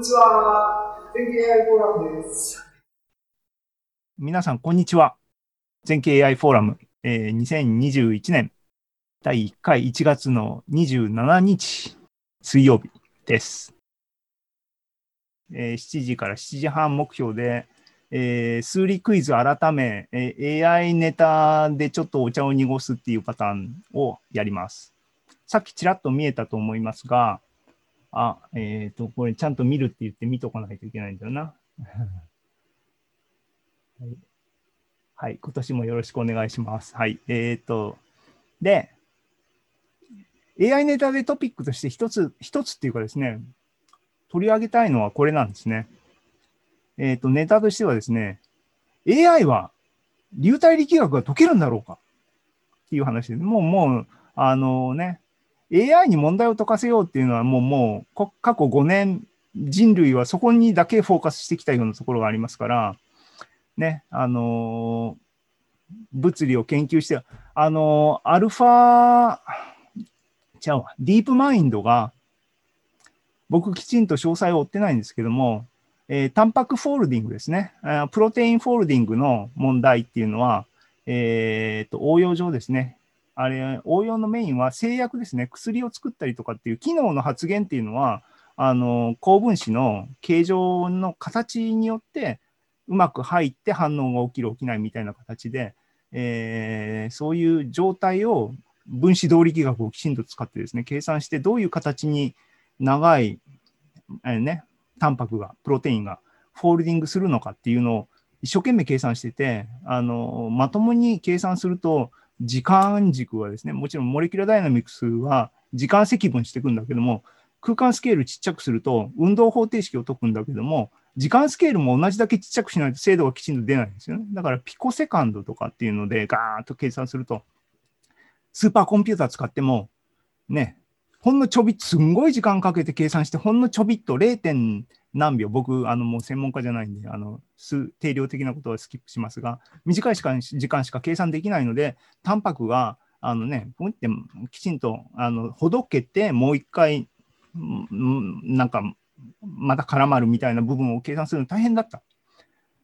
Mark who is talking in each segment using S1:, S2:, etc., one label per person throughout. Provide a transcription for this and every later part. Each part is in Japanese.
S1: にちは。全経 AI フォーラムです。
S2: 皆さん、こんにちは。全経 AI フォーラム、えー、2021年第1回1月の27日水曜日です。えー、7時から7時半目標で、えー、数理クイズ改め、えー、AI ネタでちょっとお茶を濁すっていうパターンをやります。さっきちらっと見えたと思いますが、あ、えっ、ー、と、これちゃんと見るって言って見とかないといけないんだよな。はい、はい、今年もよろしくお願いします。はい、えっ、ー、と、で、AI ネタでトピックとして一つ、一つっていうかですね、取り上げたいのはこれなんですね。えっ、ー、と、ネタとしてはですね、AI は流体力学が解けるんだろうかっていう話で、もう、もう、あのね、AI に問題を解かせようっていうのはもう、もう、過去5年、人類はそこにだけフォーカスしてきたようなところがありますから、ね、あのー、物理を研究して、あのー、アルファ、ちゃうわ、ディープマインドが、僕きちんと詳細を追ってないんですけども、えー、タンパクフォールディングですね。プロテインフォールディングの問題っていうのは、えー、と応用上ですね、あれ、応用のメインは製薬ですね、薬を作ったりとかっていう機能の発現っていうのは、あの高分子の形状の形によってうまく入って反応が起きる、起きないみたいな形で、えー、そういう状態を分子動力学をきちんと使ってですね、計算してどういう形に長い、えー、ね、タンパクが、プロテインがfolding するのかっていうのを一生懸命計算してて、あのまともに計算すると、時間軸はですね、もちろん molecular dynamics は時間積分していくんだけども、空間スケールちっちゃくすると、運動方程式を解くんだけども、時間スケールも同じだけちっちゃくしないと精度がきちんと出ないんですよね。だから picosecond とかっていうのでガーッと計算すると、スーパーコンピューター使っても、ね、ほんのちょびっと、すんごい時間かけて計算して、ほんのちょびっと 0. 何秒、僕、あのもう専門家じゃないんで、あの定量的なことはスキップしますが、短い時間時間しか計算できないので、タンパクが、あのね、ポンってきちんとあのほどけて、もう一回、なんか、また絡まるみたいな部分を計算するの大変だった。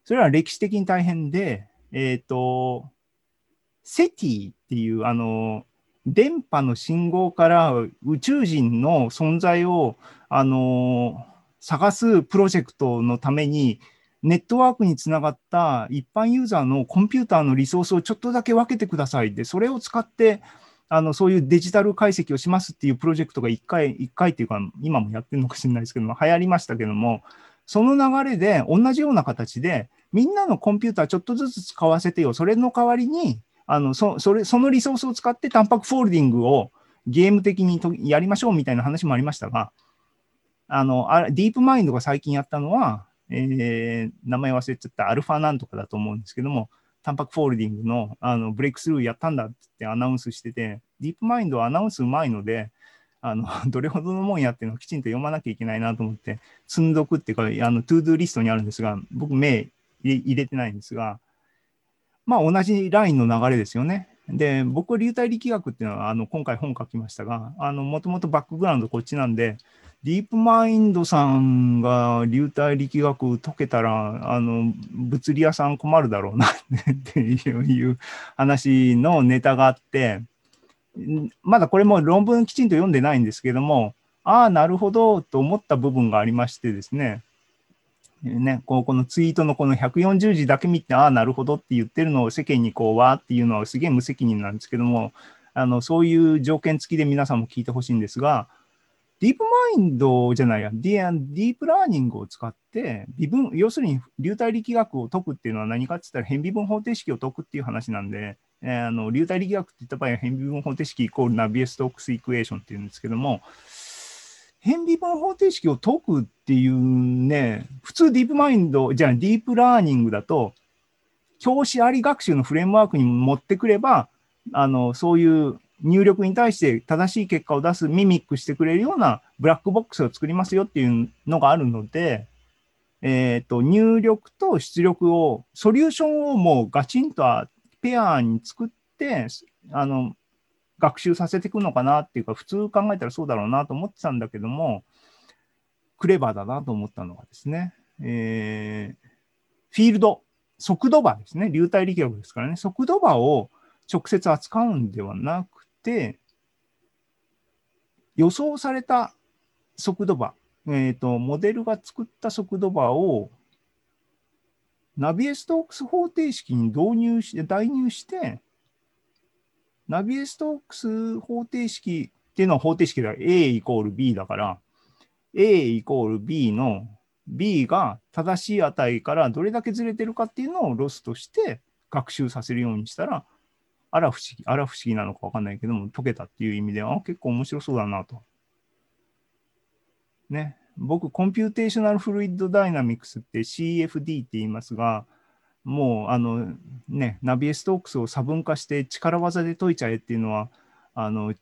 S2: それは歴史的に大変で、えっ、ー、と、セティっていう、あの、電波の信号から宇宙人の存在を、あの探すプロジェクトのために、ネットワークにつながった一般ユーザーのコンピューターのリソースをちょっとだけ分けてください。で、それを使ってあのそういうデジタル解析をしますっていうプロジェクトが1回、1回っていうか、今もやってるのかしれないですけども、流行りましたけども、その流れで同じような形で、みんなのコンピューターちょっとずつ使わせてよ、それの代わりに、あのそそれそのリソースを使ってタンパクフォールディングをゲーム的にやりましょうみたいな話もありましたが、あの、あ DeepMind が最近やったのは、えー、名前忘れちゃったアルファなんとかだと思うんですけども、タンパク folding のあのブレイクスルーやったんだってアナウンスしてて、 DeepMind はアナウンスうまいので、あの どれほどのもんやっていうのをきちんと読まなきゃいけないなと思って、積んどくっていうか、あの to-do list にあるんですが、僕、目入れてないんですが、まあ同じラインの流れですよね。で、僕は流体力学っていうのは、あの今回本書きましたが、もともとバックグラウンドこっちなんで、ディープマインドさんが流体力学解けたら、あの、物理屋さん困るだろうなっていう話のネタがあって、まだこれも論文きちんと読んでないんですけども、ああ、なるほどと思った部分がありましてですね、ね、このツイートのこの140字だけ見て、ああ、なるほどって言ってるのを世間にこう、わーっていうのはすげえ無責任なんですけども、あのそういう条件付きで皆さんも聞いてほしいんですが、 DeepMind じゃないや、ディ deep learning を使って、微分、要するに流体力学を解くっていうのは何かって言ったら、偏微分方程式を解くっていう話なんで、えー、あの流体力学って言った場合は偏微分方程式イコール Navier-Stokes equation っていうんですけども、変微分方程式を解くっていうね、普通ディープマインド、じゃあディープラーニングだと、教師あり学習のフレームワークに持ってくれば、あのそういう入力に対して正しい結果を出す、ミミックしてくれるようなブラックボックスを作りますよっていうのがあるので、えっ、ー、と、入力と出力を、ソリューションをもうガチンとペアに作って、あの、学習させていくのかなっていうか、普通考えたらそうだろうなと思ってたんだけども、クレバーだなと思ったのがですね、えーフィールド、速度場ですね。流体力学ですからね。速度場を直接扱うんではなく、予想された速度場、えっ、と、モデルが作った速度場をナビエストークス方程式に導入して、代入して、ナビエストークス方程式っていうのは方程式では A イコール B だから、A イコール B の B が正しい値からどれだけずれてるかっていうのをロスとして学習させるようにしたら、あら不思議、あら不思議なのかわかんないけども、解けたっていう意味では、結構面白そうだなと。ね。僕、 computational fluid dynamics って CFD って言いますが、もう、あの、ね、ナビエストークスを差分化して力技で解いちゃえっていうのは、あの、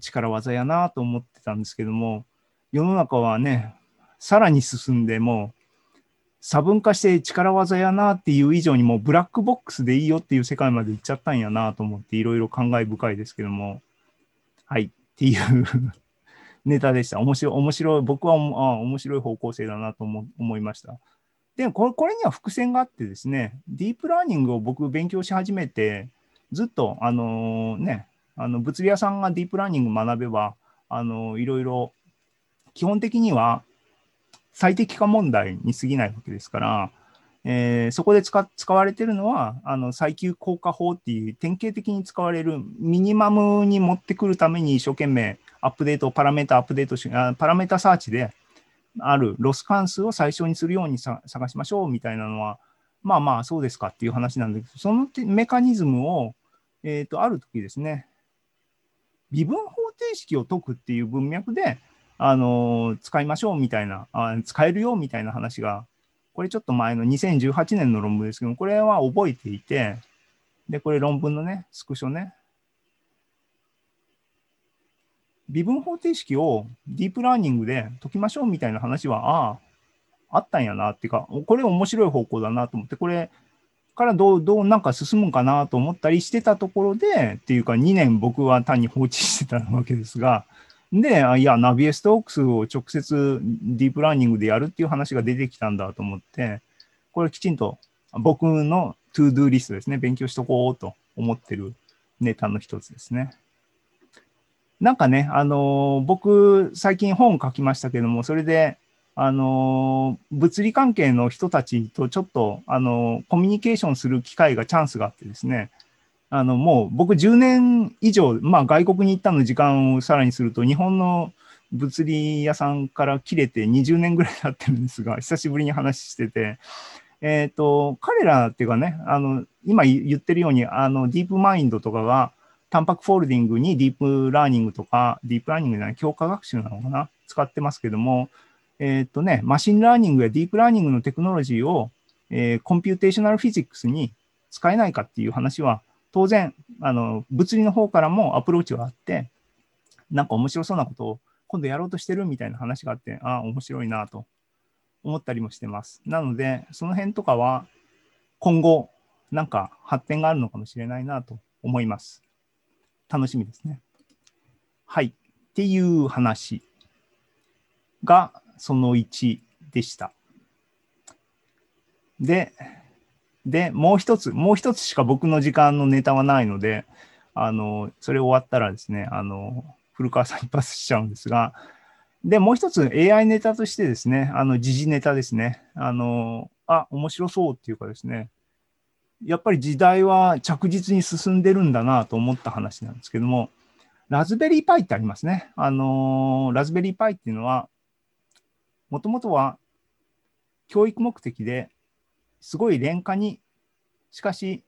S2: 力技やなと思ってたんですけども、世の中はね、さらに進んでもう差分化して力技やなっていう以上にもうブラックボックスでいいよっていう世界まで行っちゃったんやなと思っていろいろ感慨深いですけども。はい。っていう ネタでした。面白い面白い僕はあ面白い方向性だなと思思いました。でこれこれには伏線があってですねディープラーニングを僕勉強し始めてずっとあのねあの物理屋さんがディープラーニング学べばあのいろいろ基本的には最適化問題に過ぎないわけですから、えーそこで使われてるのはあの最級効果法っていう典型的に使われるミニマムに持ってくるために一生懸命アップデート、パラメータアップデートしあパラメータサーチであるロス関数を最小にするように探しましょうみたいなのは、まあまあそうですかっていう話なんだけど、そのてメカニズムを、えー、とある時ですね、微分方程式を解くっていう文脈で、あの使いましょうみたいなあ、使えるよみたいな話が、これちょっと前の2018年の論文ですけど、これは覚えていて、で、これ論文のね、スクショね。微分方程式を deep learning で解きましょうみたいな話は、ああ、あったんやなっていうか、これ面白い方向だなと思って、これからどう、どうなんか進むかなと思ったりしてたところで、っていうか2年僕は単に放置してたわけですが、で、いや、ナビエストークスを直接 deep learning でやるっていう話が出てきたんだと思って、これきちんと僕の to-do list ですね、勉強しとこうと思ってるネタの一つですね。なんかね、あのー僕、最近本書きましたけども、それで、あのー物理関係の人たちとちょっと、あのーコミュニケーションする機会がチャンスがあってですね、あの、もう僕10年以上、まあ外国に行ったの時間をさらにすると、日本の物理屋さんから切れて20年ぐらい経ってるんですが、久しぶりに話してて、えっ、と、彼らっていうかね、あの、今言ってるように、あの、 DeepMind とかが、タンパク folding にディープラーニングとか、ディープラーニングじゃない、強化学習なのかな、使ってますけども、えっ、とね、 machine learning やディープラーニングのテクノロジーを、えー computational physics に使えないかっていう話は、当然、あの、物理の方からもアプローチがあって、なんか面白そうなことを今度やろうとしてるみたいな話があって、ああ、面白いなと思ったりもしてます。なので、その辺とかは今後、なんか発展があるのかもしれないなと思います。楽しみですね。はい。っていう話がその1でした。で、で、もう一つ、もう一つしか僕の時間のネタはないので、あの、それ終わったらですね、あの、古川さんにパスしちゃうんですが、で、もう一つ AI ネタとしてですね、あの、時事ネタですね。あの、あ、面白そうっていうかですね、やっぱり時代は着実に進んでるんだなと思った話なんですけども、ラズベリーパイってありますね。あの、ラズベリーパイっていうのは、もともとは教育目的ですごい廉価に、しかし、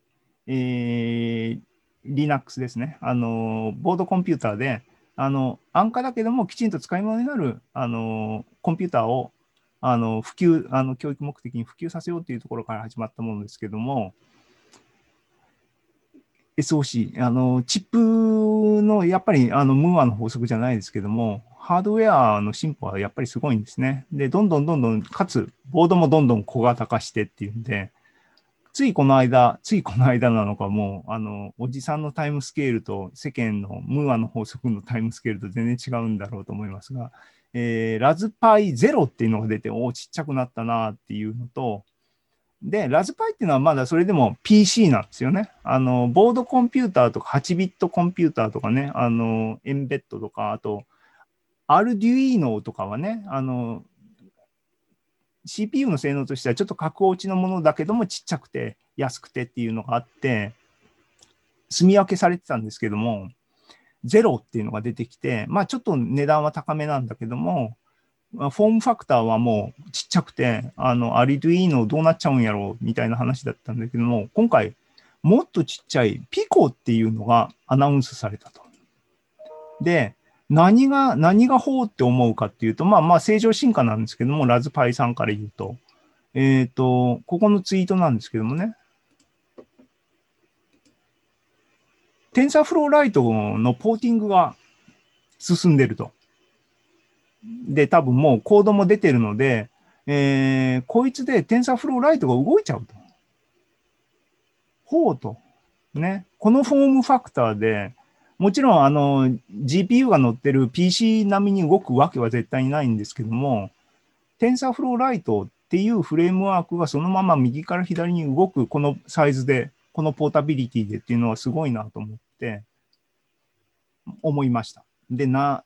S2: えー Linux ですね。あの、ボードコンピューターで、あの、安価だけどもきちんと使い物になる、あの、コンピューターを、あの、普及、あの、教育目的に普及させようというところから始まったものですけども、SOC、あの、チップの、やっぱり、あの、ムーアの法則じゃないですけども、ハードウェアの進歩はやっぱりすごいんですね。で、どんどんどんどん、かつ、ボードもどんどん小型化してっていうんで、ついこの間、ついこの間なのかもう、あの、おじさんのタイムスケールと世間のムーアの法則のタイムスケールと全然違うんだろうと思いますが、えーラズパイゼロっていうのが出て、おーちっちゃくなったなっていうのと、で、ラズパイっていうのはまだそれでも PC なんですよね。あの、ボードコンピューターとか8ビットコンピューターとかね、あの、エンベッドとか、あと、アルデュイーノとかはね、あの、CPU の性能としてはちょっと格落ちのものだけどもちっちゃくて安くてっていうのがあって、住み分けされてたんですけども、ゼロっていうのが出てきて、まあちょっと値段は高めなんだけども、フォームファクターはもうちっちゃくて、あの、アリドゥイーノどうなっちゃうんやろうみたいな話だったんだけども、今回もっとちっちゃいピコっていうのがアナウンスされたと。で、何が、何がほうって思うかっていうと、まあまあ正常進化なんですけども、ラズパイさんから言うと、えっ、と、ここのツイートなんですけどもね、テンサーフローライトのポーティングが進んでると。で、多分もうコードも出てるので、えーこいつでテンサーフローライトが動いちゃうと。ほうと。ね。このフォームファクターで、もちろんあの GPU が乗ってる PC 並みに動くわけは絶対にないんですけども、TensorFlow Lite っていうフレームワークがそのまま右から左に動くこのサイズで、このポータビリティでっていうのはすごいなと思って、思いました。で、な、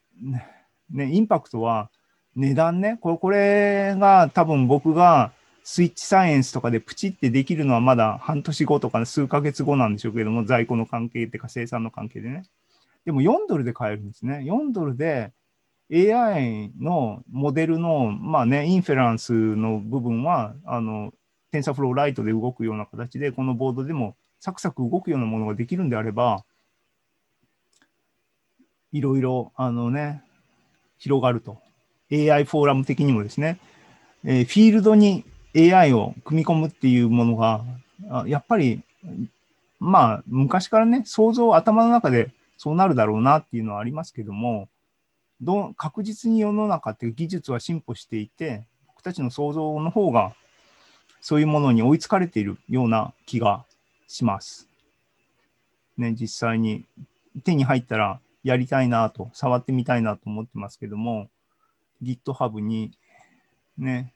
S2: ね、インパクトは値段ね、これこれが多分僕がスイッチサイエンスとかでプチってできるのはまだ半年後とか数ヶ月後なんでしょうけども、在庫の関係っていうか生産の関係でね。でも4ドルで買えるんですね。4ドルで AI のモデルの、まあね、インフェランスの部分は、あの、TensorFlow Lite で動くような形で、このボードでもサクサク動くようなものができるんであれば、いろいろ、あのね、広がると。AI フォーラム的にもですね、えーフィールドに AI を組み込むっていうものが、やっぱり、まあ、昔からね、想像、頭の中でそうなるだろうなっていうのはありますけども、ど確実に世の中って技術は進歩していて、僕たちの想像の方が、そういうものに追いつかれているような気がします。ね、実際に手に入ったらやりたいなと、触ってみたいなと思ってますけども、GitHub にね、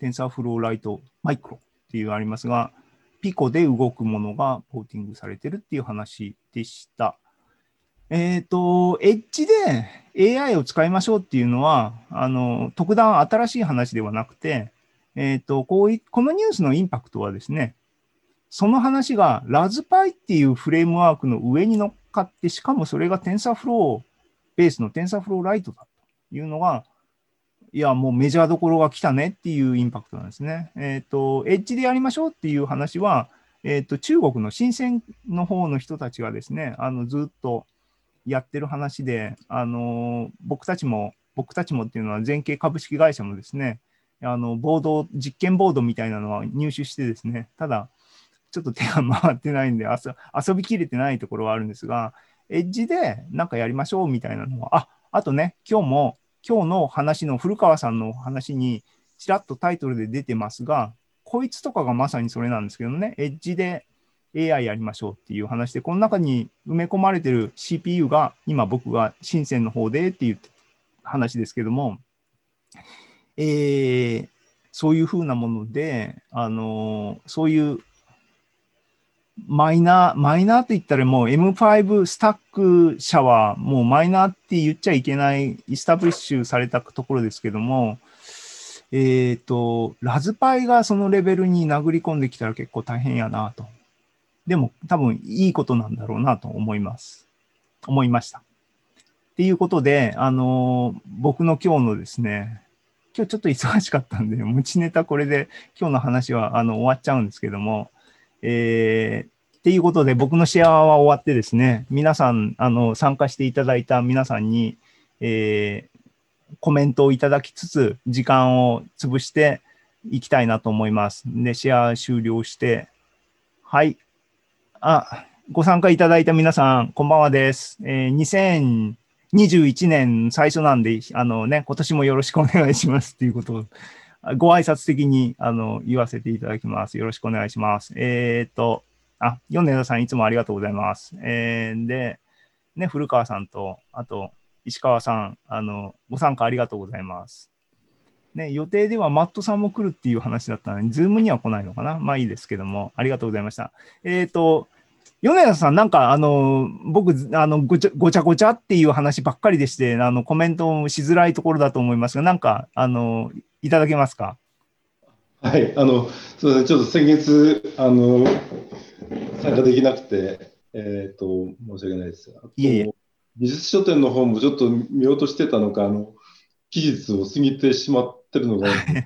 S2: TensorFlow Lite Micro っていうのありますが、ピコで動くものがポーティングされてるっていう話でした。えっ、と、エッジで AI を使いましょうっていうのは、あの、特段新しい話ではなくて、えっ、と、こうい、このニュースのインパクトはですね、その話がラズパイっていうフレームワークの上に乗っかって、しかもそれが TensorFlow ベースの TensorFlow Lite だというのが、いや、もうメジャーどころが来たねっていうインパクトなんですね。えっ、と、エッジでやりましょうっていう話は、えっ、と、中国の深センの方の人たちがですね、あの、ずっとやってる話で、あの、僕たちも、僕たちもっていうのは全景株式会社もですね、あの、ボード、実験ボードみたいなのは入手してですね、ただ、ちょっと手が回ってないんで、遊遊びきれてないところはあるんですが、エッジでなんかやりましょうみたいなのは、あ、あとね、今日も、今日の話の古川さんの話にちらっとタイトルで出てますが、こいつとかがまさにそれなんですけどね、エッジで AI やりましょうっていう話で、この中に埋め込まれてる CPU が今僕が深センの方でっていう話ですけども、えーそういうふうなもので、あのそういうマイナー、マイナーって言ったらもう M5 スタック社はもうマイナーって言っちゃいけない、イスタブリッシュされたところですけども、えっ、と、ラズパイがそのレベルに殴り込んできたら結構大変やなと。でも多分いいことなんだろうなと思います。思いました。っていうことで、あの僕の今日のですね、今日ちょっと忙しかったんで、持ちネタこれで今日の話はあの終わっちゃうんですけども、えーっていうことで僕のシェアは終わってですね、皆さん、あの、参加していただいた皆さんに、えーコメントをいただきつつ、時間を潰していきたいなと思います。で、シェア終了して、はい。あ、ご参加いただいた皆さん、こんばんはです。えー2021年最初なんで、あのね、今年もよろしくお願いしますっていうことを、ご挨拶的にあの言わせていただきます。よろしくお願いします。えーっと、あ、米田さんいつもありがとうございます。えーで、ね、古川さんと、あと、石川さん、あの、ご参加ありがとうございます。ね、予定ではマットさんも来るっていう話だったのに、ズームには来ないのかなまあいいですけども、ありがとうございました。えっ、と、米田さん、なんか、あの、僕、あのごちゃ、ごちゃごちゃっていう話ばっかりでして、あの、コメントしづらいところだと思いますが、なんか、あの、いただけますか？
S3: はい、あの、すみません、ちょっと先月、あの、参加できなくて、えっ、と、申し訳ないです。
S2: いえいえ
S3: 美術書店の方もちょっと見落としてたのか、あの、期日を過ぎてしまってるのが、えー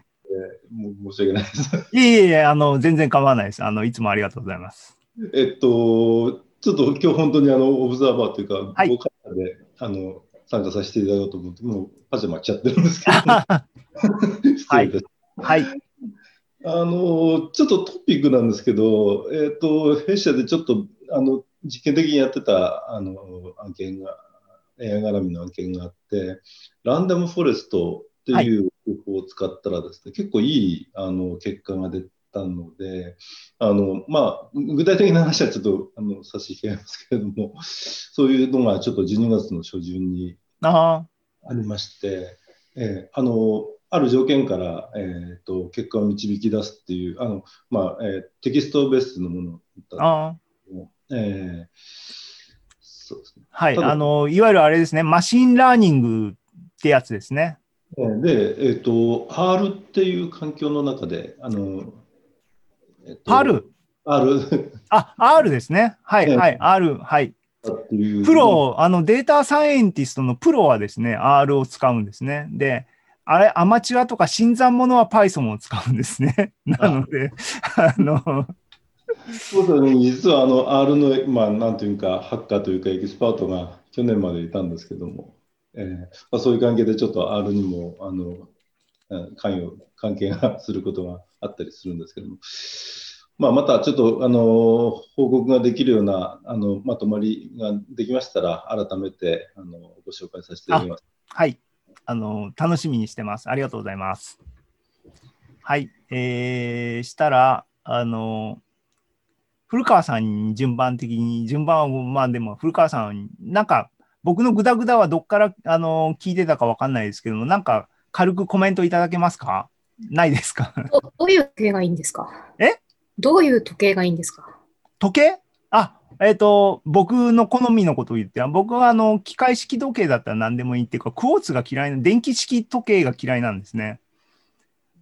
S3: もう申し訳ないです。
S2: いえいえ、あの、全然構わないです。あの、いつもありがとうございます。
S3: えっと、ちょっと今日本当にあの、オブザーバーというか、
S2: はい
S3: ボーカルで、あの、参加させていただこうと思って、もうパジャマ着ちゃってるんですけど、失礼です。
S2: はい。
S3: あのちょっとトピックなんですけど、えっと弊社でちょっとあの実験的にやってたあの案件が、AI 絡みの案件があって、ランダムフォレストっていう方法を使ったらですね、結構いいあの結果が出たので、あのまあ、具体的な話はちょっとあの差し控えますけれども、そういうのがちょっと12月の初旬に
S2: あ
S3: ありまして、えーあのある条件から、えー、と結果を導き出すっていうあの、まあえーテキストベースのものだったえーそうですね
S2: はい。あの、いわゆるあれですね、 machine learning ってやつですね。
S3: えーで、えー、と R っていう環境の中で、あのえーと
S2: パル。
S3: R
S2: あ、R ですね。はい、
S3: ええ
S2: はい、R。はい。プロ、あの、データサイエンティストのプロはですね、R を使うんですね。で、あれ、アマチュアとか新参者は Python を使うんですね。なので、あの、
S3: そうですね、実はあの R の、まあ、なんていうか、ハッカーというか、エキスパートが去年までいたんですけども、えーまあ、そういう関係でちょっと R にもあのうん関与、関係がすることがあったりするんですけども、まあ、またちょっとあの報告ができるようなあのまとまりができましたら、改めてあのご紹介させていただきます。
S2: はい。あの、楽しみにしてます。ありがとうございます。はい。えー、したら、あの、古川さんに順番的に、順番はまあでも古川さん、なんか僕のグダグダはどっからあの聞いてたかわかんないですけども、なんか軽くコメントいただけますか？ないですか？
S4: どどういう時計がいいんですか？
S2: え？
S4: どういう時計がいいんですか？
S2: 時計？あ、えっ、と、僕の好みのことを言って、僕はあの、機械式時計だったら何でもいいっていうか、クォーツが嫌いな、電気式時計が嫌いなんですね。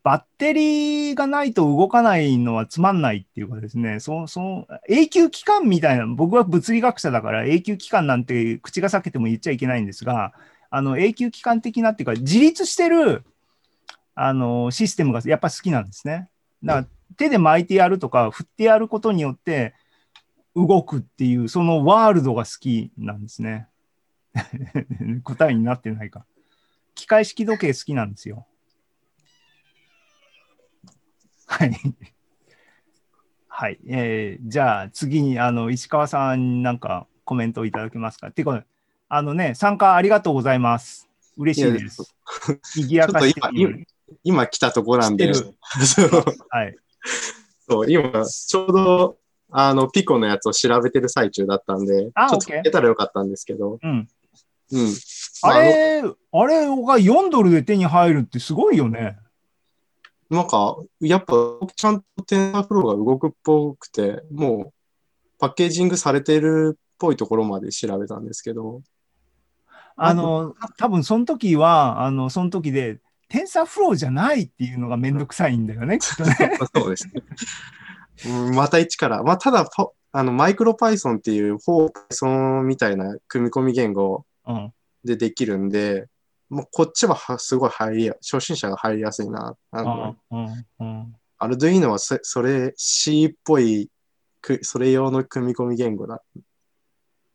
S2: バッテリーがないと動かないのはつまんないっていうかですね、そう、そう、永久期間みたいな、僕は物理学者だから永久期間なんて口が裂けても言っちゃいけないんですが、あの、永久期間的なっていうか、自立してる、あの、システムがやっぱ好きなんですね。だから手で巻いてやるとか、振ってやることによって、動くっていう、そのワールドが好きなんですね。答えになってないか。機械式時計好きなんですよ。はい。はい。えーじゃあ次に、あの、石川さんなんかコメントをいただけますか？てか、あのね、参加ありがとうございます。嬉しいです。賑やかして
S5: 今来たとこなんで、
S2: はい。
S5: そう今、ちょうど、あの、ピコのやつを調べてる最中だったんで、
S2: あ
S5: ちょっと聞けたらよかったんですけど、
S2: うん。
S5: うん。ま
S2: あれ、あれが4ドルで手に入るってすごいよね。
S5: なんか、やっぱ、ちゃんと TensorFlow が動くっぽくて、もう、パッケージングされてるっぽいところまで調べたんですけど、
S2: あの、多分その時は、あの、その時で、 TensorFlow じゃないっていうのがめんどくさいんだよね、きっとね。
S5: そうですね。うんまた一から。まあ、ただ、パあの、マイクロ Python っていう、フォー Python みたいな組み込み言語
S2: うん。
S5: でできるんで、もうこっちははすごい入りや、初心者が入りやすいな。あの、
S2: うん。うん。
S5: アルドゥイーノはそそれ C っぽいく、それ用の組み込み言語だ。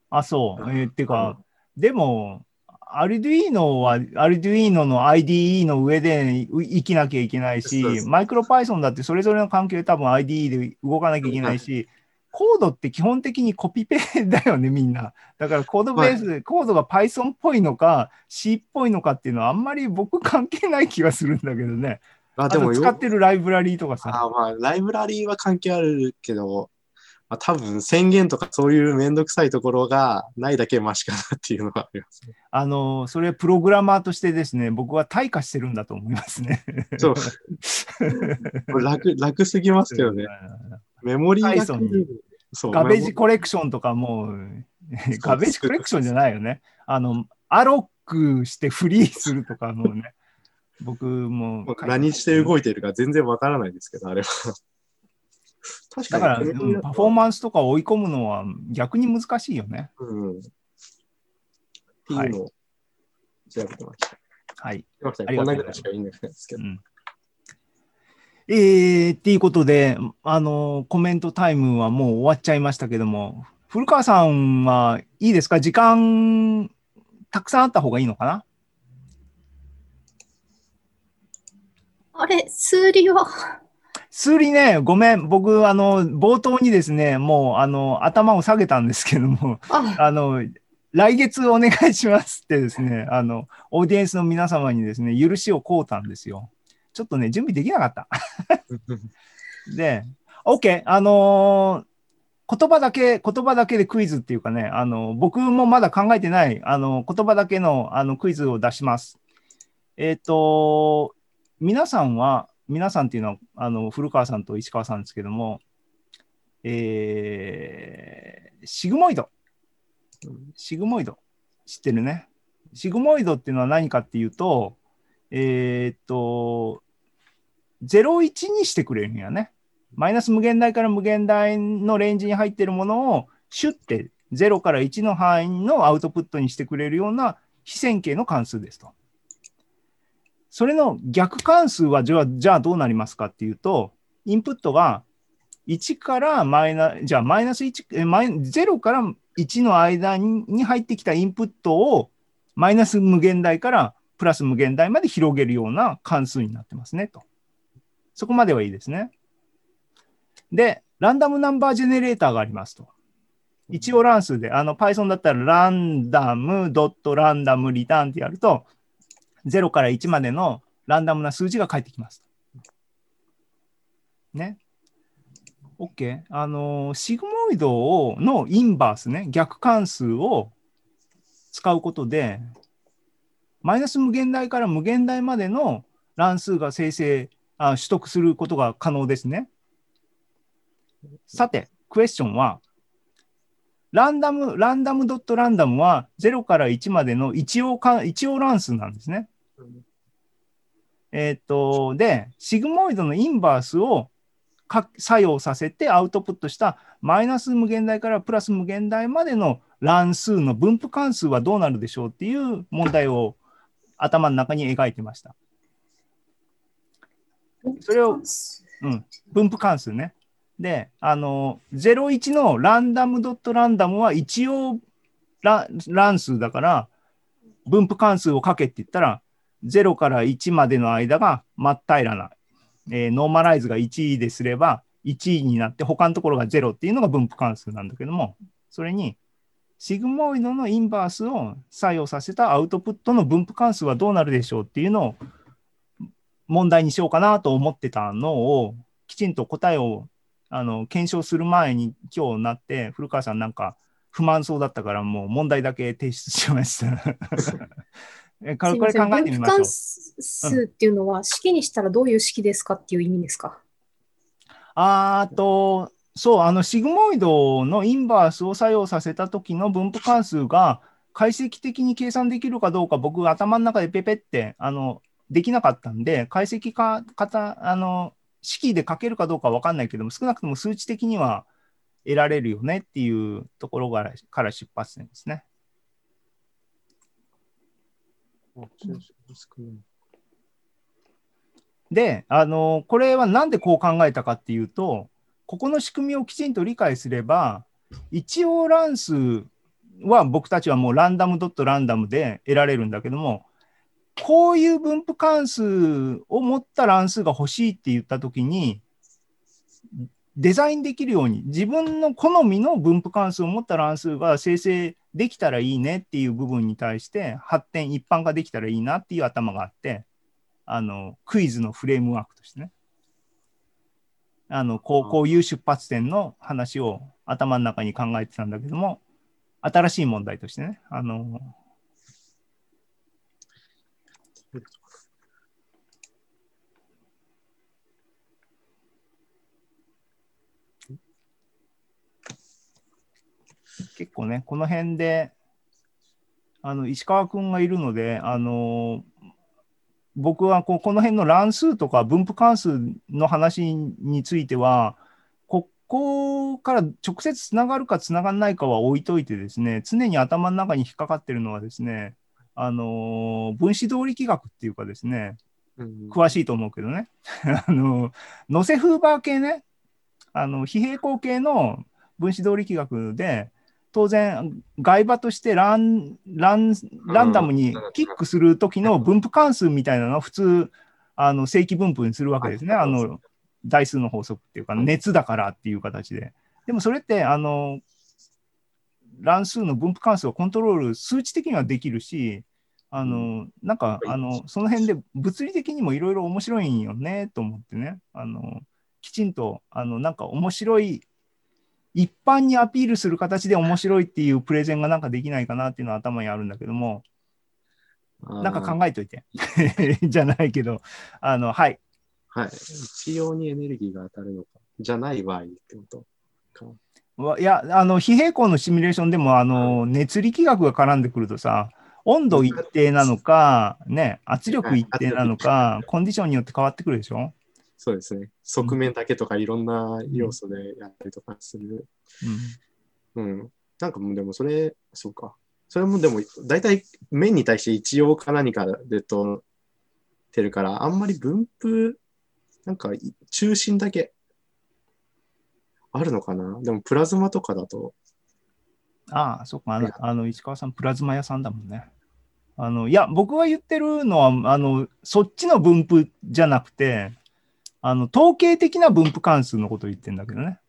S2: あ、そう。えーってか、でも、アルドゥイーノは、アルドゥイーノの IDE の上でう生きなきゃいけないしマイクロ Python だってそれぞれの環境で多分 IDE で動かなきゃいけないし、コードって基本的にコピペだよね、みんな。だからコードベースで、コードが Python っぽいのか C っぽいのかっていうのはあんまり僕関係ない気がするんだけどね。
S5: あ、でもよ
S2: 使ってるライブラリーとかさ。
S5: あまあ、ライブラリーは関係あるけど、あ、多分宣言とかそういうめんどくさいところがないだけマシかなっていうのがありますね。
S2: あの、それプログラマーとしてですね、僕は退化してるんだと思いますね。
S5: そう。楽、楽すぎますけどね。メモリーが
S2: Python に
S5: そう
S2: ガベージコレクションとかもう、ガベージコレクションじゃないよね。あの、アロックしてフリーするとかもうね、僕も
S5: 何して動いてるか全然わからないですけど、あれは。確
S2: だから、うんパフォーマンスとか追い込むのは逆に難しいよね。
S5: うん。っていうのを調べてました。
S2: はい。
S5: すいません、
S2: あり
S5: こん
S2: がとうございます
S5: なぐらいしか言いないですけど。
S2: うんえー、っていうことで、あの、コメントタイムはもう終わっちゃいましたけども、古川さんはいいですか？時間、たくさんあった方がいいのかな？
S4: あれ、数理は、
S2: 数理ね、ごめん。僕、あの、冒頭にですね、もう、あの、頭を下げたんですけども、
S4: あ、
S2: あの、来月お願いしますってですね、あの、オーディエンスの皆様にですね、許しを請うたんですよ。ちょっとね、準備できなかった。で、OK、あのー言葉だけ、言葉だけでクイズっていうかね、あの、僕もまだ考えてない、あの、言葉だけの、あの、クイズを出します。えっ、と、皆さんは、皆さんっていうのは、あの、古川さんと石川さんですけども、えー、シグモイド。シグモイド。知ってるね。シグモイドっていうのは何かっていうと、えーっと、01にしてくれるんやね。マイナス無限大から無限大のレンジに入ってるものを、シュッて0から1の範囲のアウトプットにしてくれるような非線形の関数ですと。それの逆関数はじゃあじゃあどうなりますかっていうと、インプットが1からマイナじゃあマイナス1えマイ、0から1の間にに入ってきたインプットをマイナス無限大からプラス無限大まで広げるような関数になってますねと。そこまではいいですね。で、ランダムナンバージェネレーターがありますと。一応乱数で、あの Python だったらランダムドットランダムリターンってやると、0から1までのランダムな数字が返ってきます。ね。OK。あの、シグモイドをのインバースね、逆関数を使うことで、マイナス無限大から無限大までの乱数が生成、あ取得することが可能ですね。さて、クエスチョンは、ランダム、ランダムドットランダムは0から1までの一応か一応乱数なんですね。えーっと、で、シグモイドのインバースをか作用させてアウトプットしたマイナス無限大からプラス無限大までの乱数の分布関数はどうなるでしょうっていう問題を頭の中に描いてました。それをうん、分布関数ね。で、あの、01のランダムドットランダムは一応ラ乱数だから、分布関数をかけって言ったら、0から1までの間が真っ平らな、えーノーマライズが1位ですれば、1位になって、他のところが0っていうのが分布関数なんだけども、それに、シグモイドのインバースを作用させたアウトプットの分布関数はどうなるでしょうっていうのを問題にしようかなと思ってたのを、きちんと答えをあの検証する前に今日なって、古川さんなんか不満そうだったから、もう問題だけ提出しました。えこれ考えてみましょう
S4: 分布関。数っていうのは、式にしたらどういう式ですかっていう意味ですか？
S2: あーと、そう、あの、シグモイドのインバースを作用させた時の分布関数が解析的に計算できるかどうか、僕、頭の中でペペって、あの、できなかったんで、解析か、かた、あの、式で書けるかどうかわかんないけども、少なくとも数値的には得られるよねっていうところからから出発点ですね。で、あの、これはなんでこう考えたかっていうと、ここの仕組みをきちんと理解すれば、一応乱数は僕たちはもうランダムドットランダムで得られるんだけども、こういう分布関数を持った乱数が欲しいって言ったときに、デザインできるように、自分の好みの分布関数を持った乱数が生成できたらいいねっていう部分に対して、発展、一般化できたらいいなっていう頭があって、あのクイズのフレームワークとしてね。あのこうこういう出発点の話を頭の中に考えてたんだけども、新しい問題としてね、あの結構ね、この辺で、あの石川君がいるので、あの僕はこうこの辺の乱数とか分布関数の話については、ここから直接つながるかつながらないかは置いといてですね、常に頭の中に引っかかってるのはですね、あの分子動力学っていうかですね、
S5: うん
S2: 詳しいと思うけどね、あのノセフーバー系ね、あの非平行系の分子動力学で、当然、外場としてランランランダムにキックするときの分布関数みたいなのは普通、あの正規分布にするわけですね、
S5: はい。
S2: あの代数の法則っていうか、熱だからっていう形で。でもそれって、あの乱数の分布関数をコントロール、数値的にはできるし、あのなんかあのその辺で物理的にもいろいろ面白いんよねと思ってね、あのきちんとあのなんか面白い、一般にアピールする形で面白いっていうプレゼンがなんかできないかなっていうのは頭にあるんだけども、なんか考えといて、じゃないけど、あのはい、
S5: はい。一様にエネルギーが当たるのか。じゃない場合ってことか。
S2: わいや、あの非平行のシミュレーションでもあの熱力学が絡んでくるとさ、温度一定なのか、ね、圧力一定なのか、コンディションによって変わってくるでしょ？
S5: そうですね。側面だけとかいろんな要素でやったりとかする。うん。なんかもうでもそれ、そうか。それもでも大体面に対して一様か何かでとってるから、あんまり分布、なんかい中心だけあるのかな。でもプラズマとかだと、
S2: ああ、そっかあの、あの石川さん、プラズマ屋さんだもんね。あのいや、僕が言ってるのはあの、そっちの分布じゃなくて、あの統計的な分布関数のことを言ってるんだけどね。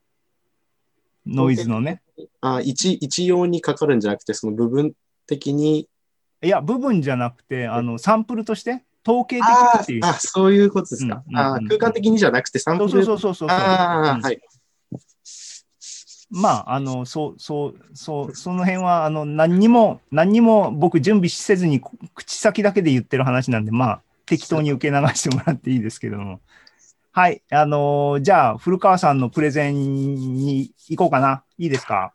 S2: ノイズのね。
S5: あ一一様にかかるんじゃなくて、その部分的に、
S2: いや、部分じゃなくて、あのサンプルとして、統計的
S5: あ
S2: っていう。
S5: あ、そういうことですか。
S2: うん
S5: あ空間的にじゃなくてサンプル。
S2: そうそうそうそう。
S5: ああ、
S2: うん
S5: はい。
S2: まあ、あの、そう、そう、そう、その辺は、あの、何にも、何にも僕準備せずに、こ口先だけで言ってる話なんで、まあ、適当に受け流してもらっていいですけども。はい、あのーじゃあ、古川さんのプレゼンに行こうかな。いいですか？